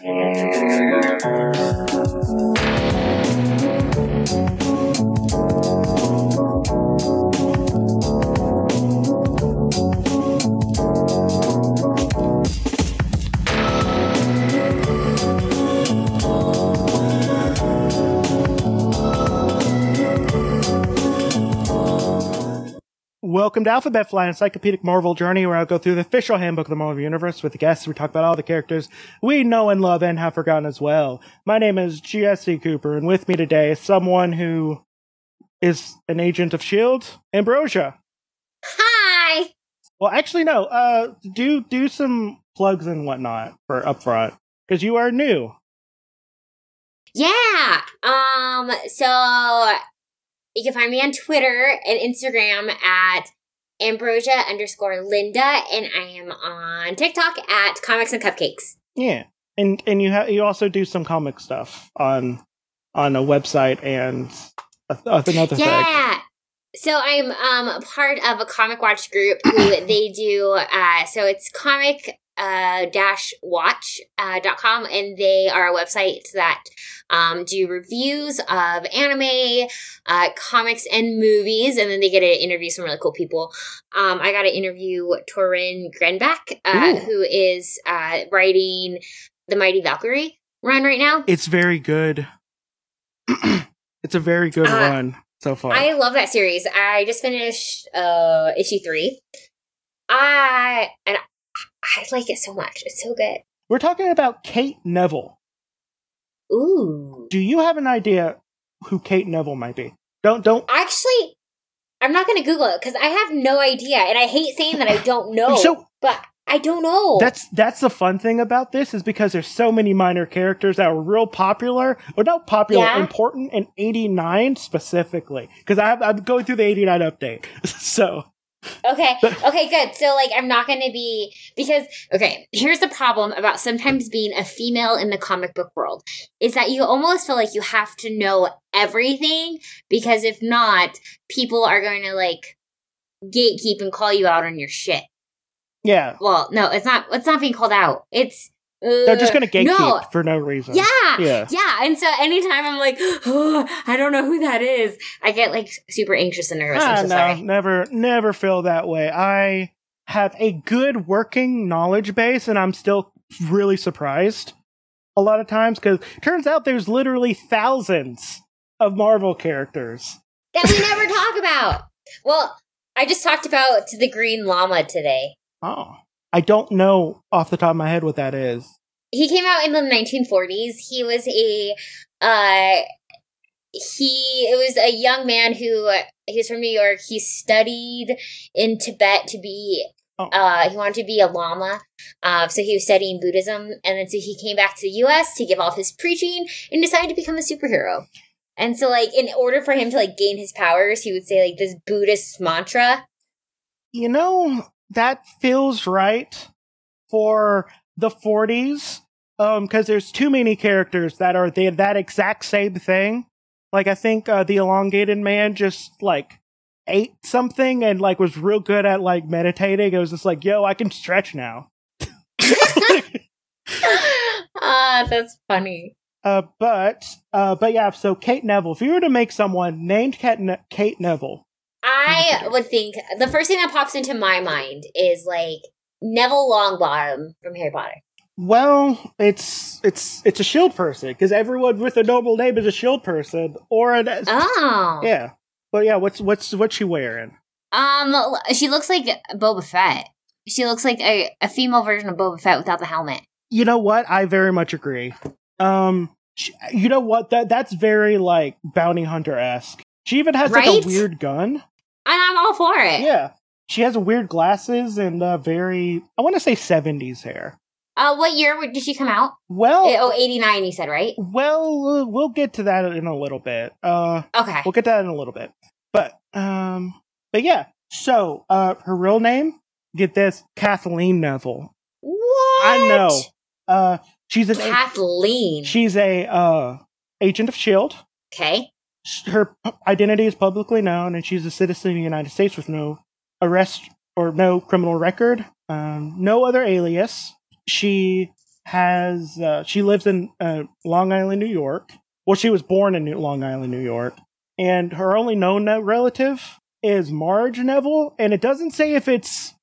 Thank you. Welcome to Alphabet Flight, encyclopedic Marvel journey, where I'll go through the official handbook of the Marvel Universe with the guests. We talk about all the characters we know and love and have forgotten as well. My name is Jesse Cooper, and with me today is someone who is an agent of Shield, Ambrosia. Hi. Well, actually, no. Uh, do do some plugs and whatnot for upfront because you are new. Yeah. Um. So you can find me on Twitter and Instagram at ambrosia underscore Linda, and I am on TikTok at comics and cupcakes. Yeah, and and you ha- you also do some comic stuff on on a website and a- another thing. Yeah. So I'm um part of a comic watch group who they do uh so it's comic uh dash watch uh dot com and they are a website that um do reviews of anime uh comics and movies and then they get to interview some really cool people um i got to interview Torunn Grønbekk uh who is uh writing the mighty valkyrie run right now It's very good. it's a very good Uh, run so far. I love that series. I just finished uh issue three. I and I like it so much. It's so good. We're talking about Kate Neville. Ooh. Do you have an idea who Kate Neville might be? Don't don't. Actually, I'm not gonna Google it because I have no idea, and I hate saying that I don't know. So but I don't know. that's that's the fun thing about this is because there's so many minor characters that were real popular, or not popular, Yeah. important in '89 specifically. Because I'm going through the '89 update, so Okay. Okay, good. So like I'm not going to be because okay, here's the problem about sometimes being a female in the comic book world is that you almost feel like you have to know everything because if not, people are going to like gatekeep and call you out on your shit. yeah, Well, no, it's not it's not being called out. It's they're just gonna gatekeep No. for no reason. Yeah. Yeah. Yeah. And so anytime I'm like, oh, I don't know who that is, I get like super anxious and nervous. Ah, I'm so no, sorry. never, never feel that way. I have a good working knowledge base, and I'm still really surprised a lot of times because turns out there's literally thousands of Marvel characters. that we never talk about. Well, I just talked about the Green Lama today. Oh, I don't know off the top of my head what that is. He came out in the 1940s. He was a uh he it was a young man who he was from New York. He studied in Tibet to be Oh. uh he wanted to be a lama. Uh, so he was studying Buddhism and then so he came back to the US to give off his preaching and decided to become a superhero. And so like in order for him to like gain his powers, he would say like this Buddhist mantra You know, that feels right for the 40s um because there's too many characters that are the, that exact same thing. Like i think uh, the elongated man just like ate something and like was real good at like meditating. It was just like yo i can stretch now. Ah, that's funny. uh but uh but yeah so kate neville if you were to make someone named kate, ne- kate neville I would think the first thing that pops into my mind is like Neville Longbottom from Harry Potter. well it's it's it's a shield person because everyone with a normal name is a shield person or an Oh, Yeah. But yeah, what's what's what's she wearing? Um, she looks like Boba Fett. She looks like a, a female version of Boba Fett without the helmet. You know what? I very much agree. Um she, you know what? That that's very like bounty hunter esque. She even has like a weird gun. I'm all for it. Yeah. She has weird glasses and uh very I want to say 70s hair. Uh, what year did she come out? Well, Oh, 89, you said, right? well, uh, we'll get to that in a little bit. Uh Okay. we'll get to that in a little bit. But um but yeah. So, uh her real name, get this, Kathleen Neville. What? I know. Uh she's a Kathleen. She's a uh, agent of Shield. okay. Her identity is publicly known, and she's a citizen of the United States with no arrest or no criminal record, um, no other alias. She has uh, she lives in uh, Long Island, New York. Well, she was born in New- Long Island, New York, and her only known relative is Marge Neville, and it doesn't say if it's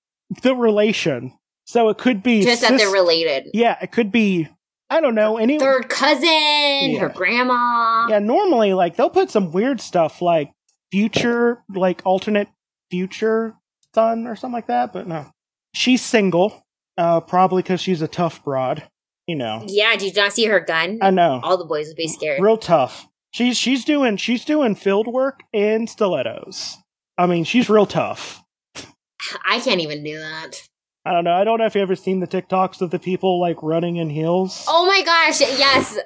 the relation. So it could be Just that they're related. yeah, it could be I don't know any Third cousin, her grandma. Yeah, normally like they'll put some weird stuff like future, like alternate future son or something like that, but no. She's single, uh, probably because she's a tough broad. You know, Yeah, did you not see her gun? I know, All the boys would be scared. real tough. She's she's doing she's doing field work in stilettos. I mean, she's real tough. I can't even do that. I don't know. I don't know if you ever seen the TikToks of the people like running in heels. Oh my gosh, yes.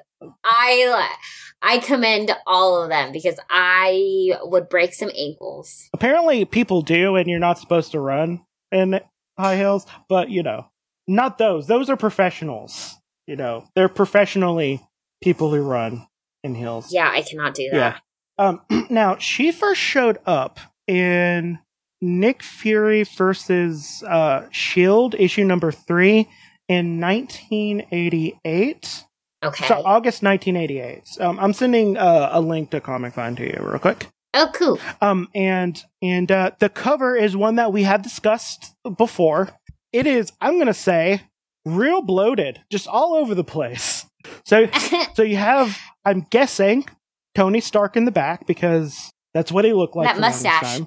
I I commend all of them because I would break some ankles. Apparently, people do, and you're not supposed to run in high heels. But you know, not those. Those are professionals. You know, they're professionally people who run in heels. Yeah, I cannot do that. Yeah. that. Um. Now, she first showed up in Nick Fury versus uh, Shield issue number three in 1988. Okay. So August 1988. Um, I'm sending uh, a link to Comic Vine to you real quick. oh, cool. Um, and and uh, the cover is one that we have discussed before. It is, I'm gonna say, real bloated, just all over the place. So so you have, I'm guessing, Tony Stark in the back because that's what he looked like. That mustache.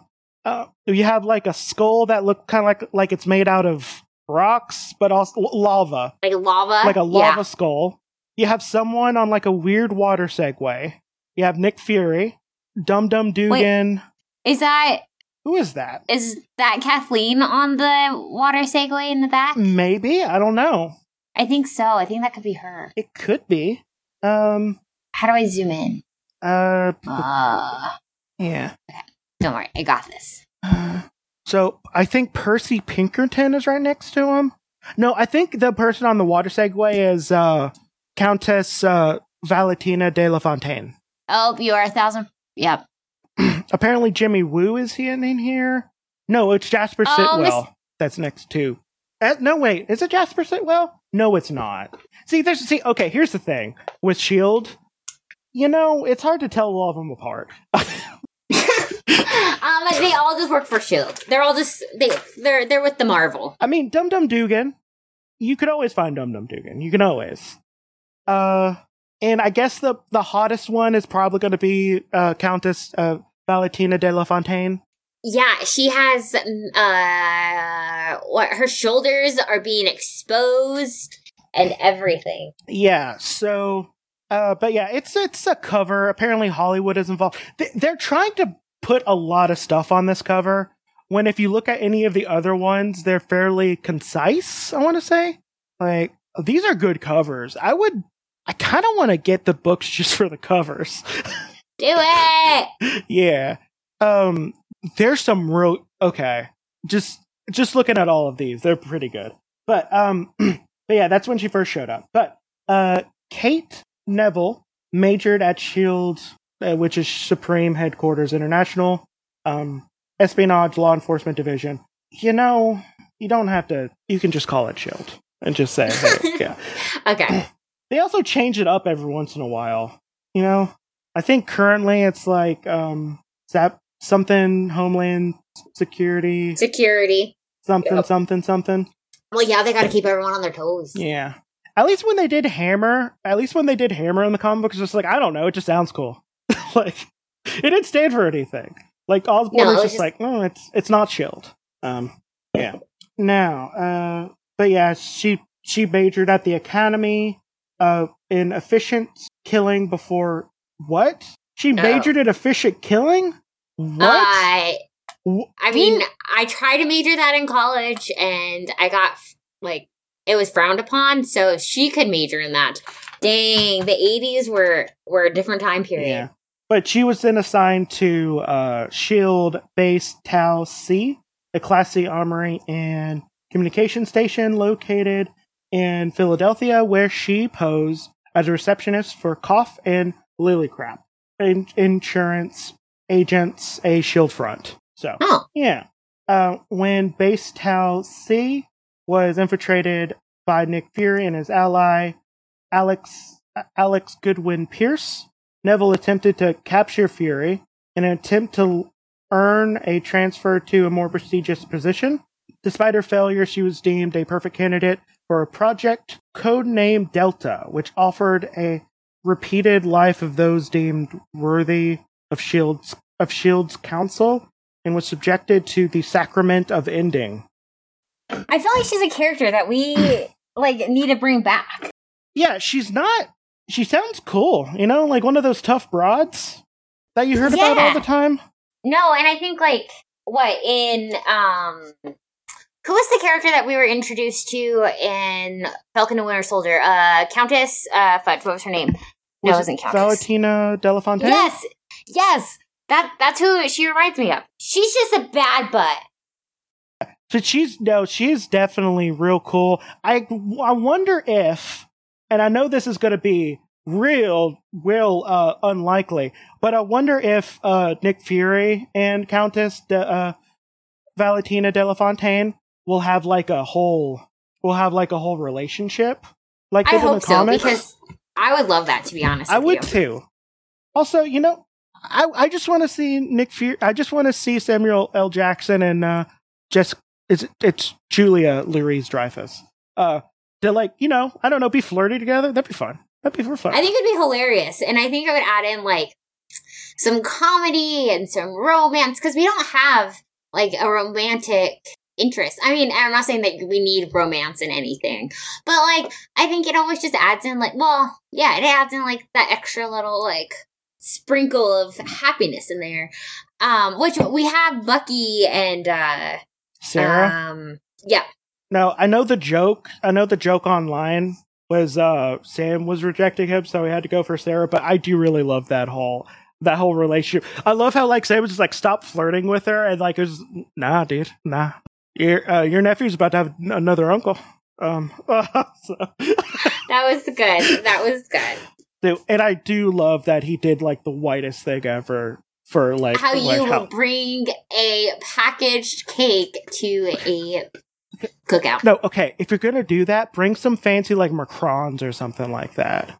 Uh, you have like a skull that looked kind of like like it's made out of rocks, but also l- lava, like lava. like a lava Yeah. skull. You have someone on like a weird water segway. You have Nick Fury, Dum Dum Dugan. Is that Who is that? is that Kathleen on the water Segway in the back? Maybe I don't know. I think so. I think that could be her. It could be. Um. How do I zoom in? Uh. Uh, Yeah. Don't worry, I got this. So I think Percy Pinkerton is right next to him. No, I think the person on the water segway is uh, Countess uh, Valentina de la Fontaine. Oh, you are a thousand. Yep. Apparently, Jimmy Woo is he in, in here. No, it's Jasper Oh, Sitwell. Miss- That's next to. Uh, no, wait, is it Jasper Sitwell? No, it's not. See, there's see. Okay, here's the thing with Shield. You know, it's hard to tell all of them apart. um, they all just work for Shield. They're all just they they're they're with the Marvel. I mean, Dum Dum Dugan. You could always find Dum Dum Dugan. You can always. Uh, and I guess the the hottest one is probably going to be uh, Countess uh, Valentina de la Fontaine. Yeah, she has uh what her shoulders are being exposed and everything. Yeah. So, uh, but yeah, it's it's a cover. Apparently, Hollywood is involved. They, they're trying to put a lot of stuff on this cover. When if you look at any of the other ones, they're fairly concise. I want to say, like these are good covers. I would. I kind of want to get the books just for the covers. Do it. yeah. Um there's some real okay. Just just looking at all of these, they're pretty good. But um but yeah, that's when she first showed up. But uh Kate Neville majored at Shield, uh, which is Supreme Headquarters International, um espionage law enforcement division. You know, you don't have to you can just call it Shield and just say, hey, yeah. Okay. They also change it up every once in a while. You know, I think currently it's like um Zap something Homeland Security Security. something Yep. something something. Well, yeah, they got to keep everyone on their toes. Yeah. At least when they did Hammer, at least when they did Hammer in the comic book, it's just like I don't know, it just sounds cool. like it didn't stand for anything. Like Osborne No, was was just, just- like, no, it's it's not Shield. Um, yeah. Now, uh, but yeah, she she majored at the Academy, uh, in efficient killing before what? She Oh. majored in efficient killing. What? I I mean, I tried to major that in college and I got like it was frowned upon, so she could major in that. Dang, the 80s were were a different time period. Yeah. But she was then assigned to uh, Shield Base Tau C, a Class C armory and communication station located in Philadelphia, where she posed as a receptionist for Cough and Lilycrap, in- insurance agents, a Shield front. So, Oh, yeah. Uh, when Base Tau C was infiltrated by Nick Fury and his ally Alex Alex Goodwin Pierce. Neville attempted to capture Fury in an attempt to earn a transfer to a more prestigious position. Despite her failure, she was deemed a perfect candidate for a project codenamed Delta, which offered a repeated life of those deemed worthy of Shield's of Shield's counsel and was subjected to the sacrament of ending. I feel like she's a character that we like need to bring back. Yeah, she's not she sounds cool, you know, like one of those tough broads that you heard yeah. about all the time. No, and I think like what in um who was the character that we were introduced to in Falcon and Winter Soldier? Uh Countess uh what was her name? No, was it wasn't Countess. Valentina Delafontaine? Yes. Yes. That that's who she reminds me of. She's just a bad butt. But she's no, she's definitely real cool. I I wonder if and I know this is going to be real, real uh, unlikely, but I wonder if uh, Nick Fury and Countess De, uh, Valentina Delafontaine will have like a whole, will have like a whole relationship, like I hope so because I would love that to be honest. I would you. too. Also, you know, I I just want to see Nick Fury. I just want to see Samuel L. Jackson and uh, just it's it's Julia Louise Dreyfus. Uh, to like, you know, I don't know, be flirty together. That'd be fun. That'd be for fun. I think it'd be hilarious. And I think I would add in like some comedy and some romance because we don't have like a romantic interest. I mean, I'm not saying that we need romance in anything, but like, I think it always just adds in like, well, yeah, it adds in like that extra little like sprinkle of happiness in there. Um, which we have Bucky and uh Sarah. Um, yeah, now I know the joke. I know the joke online was uh Sam was rejecting him, so he had to go for Sarah. But I do really love that whole that whole relationship. I love how like Sam was just like stop flirting with her and like it was nah, dude, nah. Your uh, your nephew's about to have another uncle. Um, so. that was good. That was good. And I do love that he did like the whitest thing ever for like how like, you how- bring a packaged cake to a cookout. No, okay. If you're gonna do that, bring some fancy like macarons or something like that.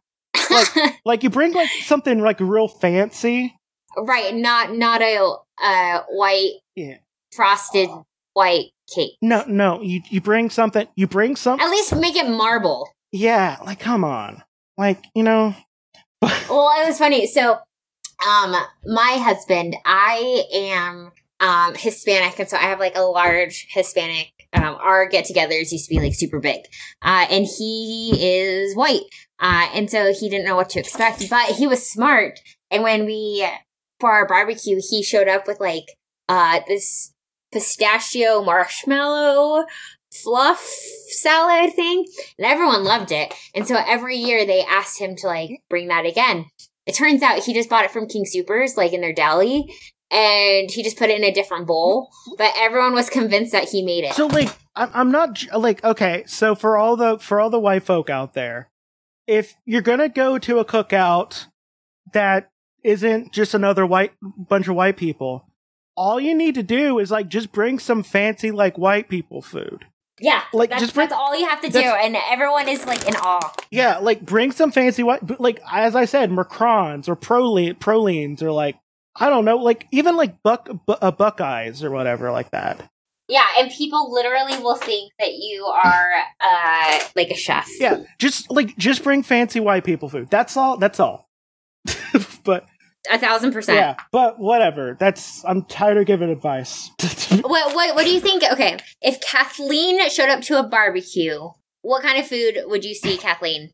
Like, like you bring like something like real fancy. Right, not not a uh, white yeah. frosted white cake. No, no. You you bring something. You bring some. At least make it marble. Yeah, like come on, like you know. well, it was funny. So, um, my husband, I am um Hispanic, and so I have like a large Hispanic um, our get-togethers used to be like super big, uh, and he is white, uh, and so he didn't know what to expect. But he was smart, and when we for our barbecue, he showed up with like uh, this pistachio marshmallow fluff salad thing, and everyone loved it. And so every year they asked him to like bring that again. It turns out he just bought it from King Soopers, like in their deli, and he just put it in a different bowl. But everyone was convinced that he made it. So like, I'm not like okay. So for all the for all the white folk out there, if you're gonna go to a cookout that isn't just another white bunch of white people, all you need to do is like just bring some fancy like white people food. Yeah, like that's, just bring, that's all you have to do, and everyone is like in awe. Yeah, like bring some fancy white, like as I said, macrons or proline, prolines or like I don't know, like even like buck bu- uh, Buckeyes or whatever like that. Yeah, and people literally will think that you are uh like a chef. Yeah, just like just bring fancy white people food. That's all. That's all. but a thousand percent. Yeah, but whatever. That's I'm tired of giving advice. what what what do you think? Okay, if Kathleen showed up to a barbecue, what kind of food would you see Kathleen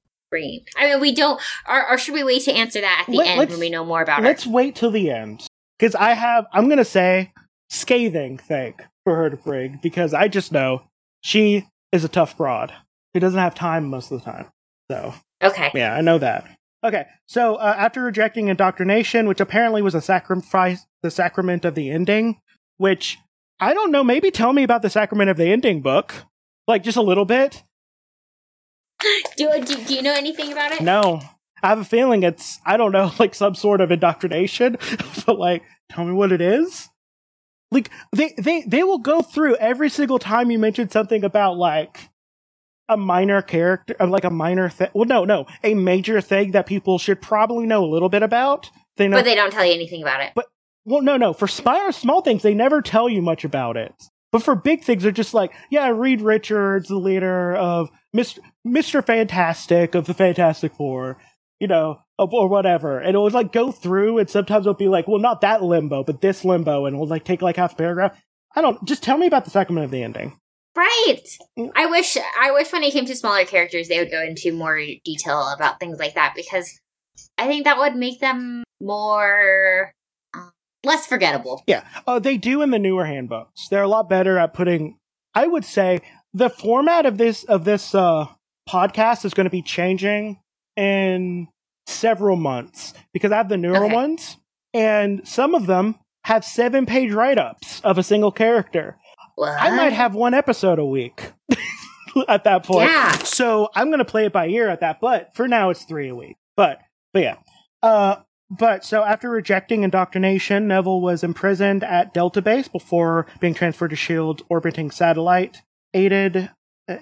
I mean, we don't, or, or should we wait to answer that at the Let, end when we know more about let's her? Let's wait till the end because I have. I'm gonna say scathing thing for her to bring because I just know she is a tough broad who doesn't have time most of the time. So okay, yeah, I know that. Okay, so uh, after rejecting indoctrination, which apparently was a sacrifice, the sacrament of the ending, which I don't know. Maybe tell me about the sacrament of the ending book, like just a little bit. do, do, do you know anything about it? No. I have a feeling it's, I don't know, like some sort of indoctrination, but like, tell me what it is. Like, they, they, they will go through every single time you mention something about like, a minor character, uh, like a minor thing. Well, no, no, a major thing that people should probably know a little bit about. They know, but they don't tell you anything about it. But well, no, no. For small small things, they never tell you much about it. But for big things, they're just like, yeah, Reed Richards, the leader of Mr. Mr. Fantastic of the Fantastic Four, you know, or whatever. And it would like go through, and sometimes it'll be like, well, not that limbo, but this limbo, and it'll like take like half a paragraph. I don't. Just tell me about the second of the ending. Right. Mm. I wish. I wish when it came to smaller characters, they would go into more detail about things like that because I think that would make them more less forgettable. Yeah, uh, they do in the newer handbooks. They're a lot better at putting. I would say the format of this of this uh, podcast is going to be changing in several months because I have the newer okay. ones, and some of them have seven page write ups of a single character. What? I might have one episode a week at that point. Yeah. So I'm going to play it by ear at that. But for now, it's three a week. But but yeah. Uh, but so after rejecting indoctrination, Neville was imprisoned at Delta Base before being transferred to Shield orbiting satellite, aided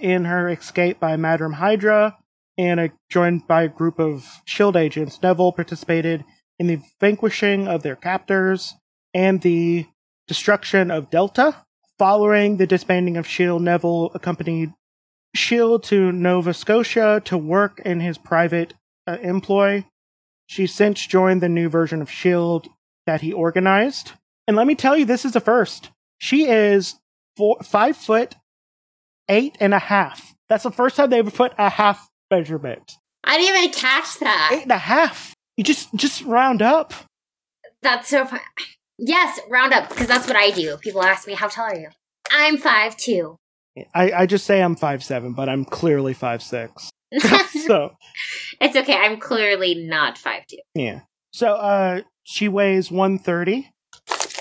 in her escape by Madam Hydra, and uh, joined by a group of Shield agents. Neville participated in the vanquishing of their captors and the destruction of Delta. Following the disbanding of Shield, Neville accompanied Shield to Nova Scotia to work in his private uh, employ She's since joined the new version of S.H.I.E.L.D. that he organized. And let me tell you, this is a first. She is four, five foot eight and a half. That's the first time they ever put a half measurement. I didn't even catch that. Eight and a half. You just just round up. That's so fun. Yes, round up because that's what I do. People ask me, "How tall are you?" I'm five two. I I just say I'm five seven, but I'm clearly five six. so it's okay. I'm clearly not five two. Yeah. So uh she weighs one thirty.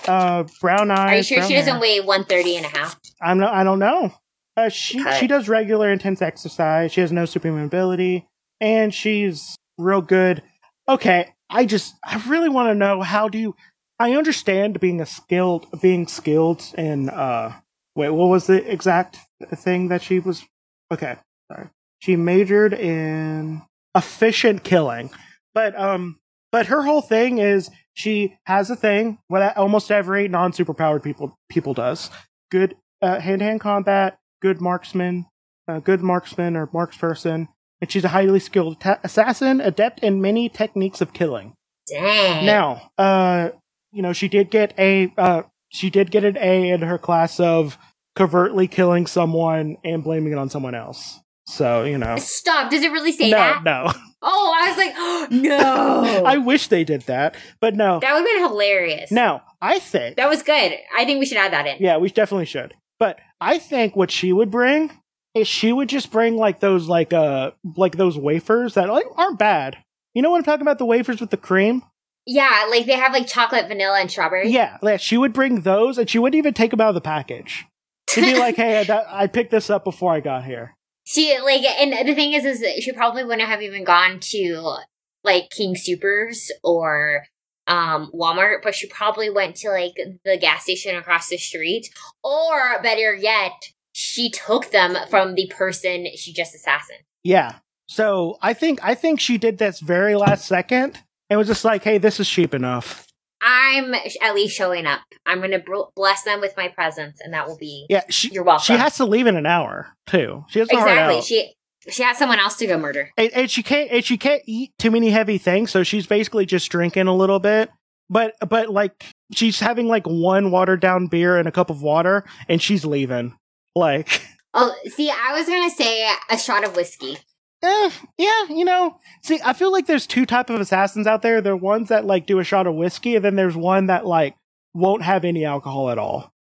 Uh brown eyes. Are you sure she hair. doesn't weigh 130 and a half? I'm not I don't know. Uh she Cut. she does regular intense exercise. She has no superhuman ability. And she's real good. Okay, I just I really want to know how do you I understand being a skilled being skilled in uh wait, what was the exact thing that she was okay, sorry. She majored in efficient killing. But um but her whole thing is she has a thing what almost every non superpowered people people does. Good hand to hand combat, good marksman, uh, good marksman or marksperson, and she's a highly skilled ta- assassin, adept in many techniques of killing. Dang. Now, uh, you know, she did get a uh, she did get an A in her class of covertly killing someone and blaming it on someone else. So, you know. Stop. Does it really say no, that? No. Oh, I was like, oh, no. I wish they did that, but no. That would have been hilarious. Now, I think. That was good. I think we should add that in. Yeah, we definitely should. But I think what she would bring is she would just bring like those like uh like those wafers that like aren't bad. You know what I'm talking about? The wafers with the cream? Yeah, like they have like chocolate, vanilla, and strawberry. Yeah, yeah. She would bring those, and she wouldn't even take them out of the package. She'd be like, "Hey, I, I picked this up before I got here." She like, and the thing is, is she probably wouldn't have even gone to like King Soopers or um Walmart, but she probably went to like the gas station across the street, or better yet, she took them from the person she just assassinated. Yeah. So I think I think she did this very last second and was just like, "Hey, this is cheap enough." I'm at least showing up. I'm going to bless them with my presence, and that will be. Yeah, she, you're welcome. She has to leave in an hour too. She has exactly. She she has someone else to go murder, and, and, she can't and she can't eat too many heavy things, so she's basically just drinking a little bit. But but like she's having like one watered down beer and a cup of water, and she's leaving. Like. Oh, see, I was gonna say a shot of whiskey eh, yeah, you know. See, I feel like there's two type of assassins out there. There are ones that like do a shot of whiskey, and then there's one that like won't have any alcohol at all.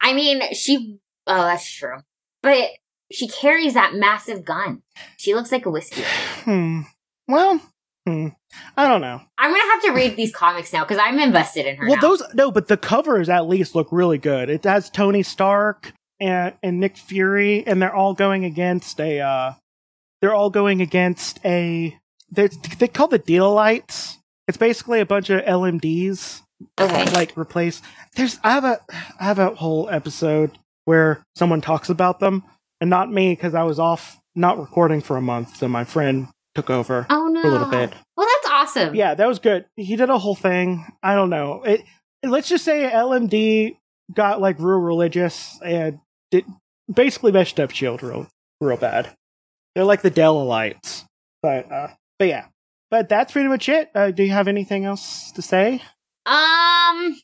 I mean, she. Oh, that's true. But she carries that massive gun. She looks like a whiskey. Hmm. Well, hmm. I don't know. I'm gonna have to read these comics now because I'm invested in her. Well, now. those no, but the covers at least look really good. It has Tony Stark and and Nick Fury, and they're all going against a uh they're all going against a they they call the Deltites. It's basically a bunch of LMDs. Okay. Like replace. There's I have a I have a whole episode where someone talks about them. and not me because I was off not recording for a month, so my friend took over Oh no. a little bit. Well, that's awesome. Yeah, that was good. He did a whole thing. I don't know. It. Let's just say LMD got like real religious and it basically messed up Shield real, real bad. They're like the Deltites, but uh, but yeah. But that's pretty much it. Uh, do you have anything else to say? Um.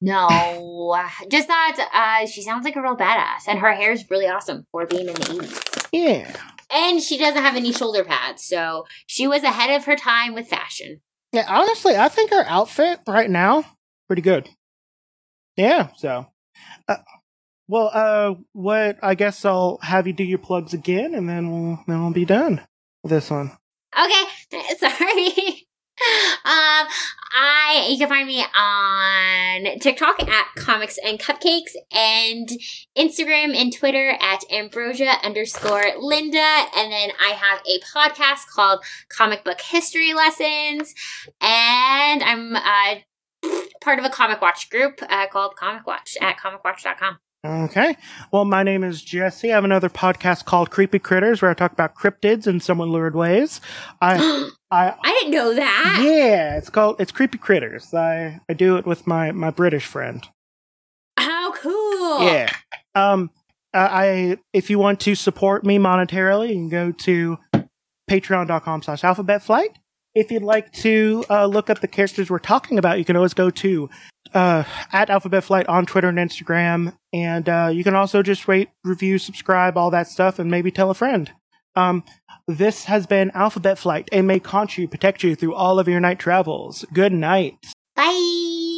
No, just that uh, she sounds like a real badass, and her hair is really awesome for being in the eighties. Yeah. And she doesn't have any shoulder pads, so she was ahead of her time with fashion. Yeah, honestly, I think her outfit right now pretty good. Yeah, so uh, well, uh what I guess I'll have you do your plugs again and then we'll then we'll be done with this one. Okay, sorry. um, I you can find me on TikTok at Comics and Cupcakes and Instagram and Twitter at Ambrosia underscore Linda, and then I have a podcast called Comic Book History Lessons, and I'm uh, part of a Comic Watch group uh, called Comic Watch at comicwatch.com. Okay. Well, my name is Jesse. I have another podcast called Creepy Critters where I talk about cryptids in somewhat lurid ways. I I I didn't know that. Yeah, it's called it's Creepy Critters. I I do it with my my British friend. How cool! Yeah. Um uh, I if you want to support me monetarily, you can go to patreon.com slash alphabet flight. If you'd like to uh, look up the characters we're talking about, you can always go to uh, at Alphabet Flight on Twitter and Instagram. And uh, you can also just rate, review, subscribe, all that stuff, and maybe tell a friend. Um, this has been Alphabet Flight, and may Conchu protect you through all of your night travels. Good night. Bye.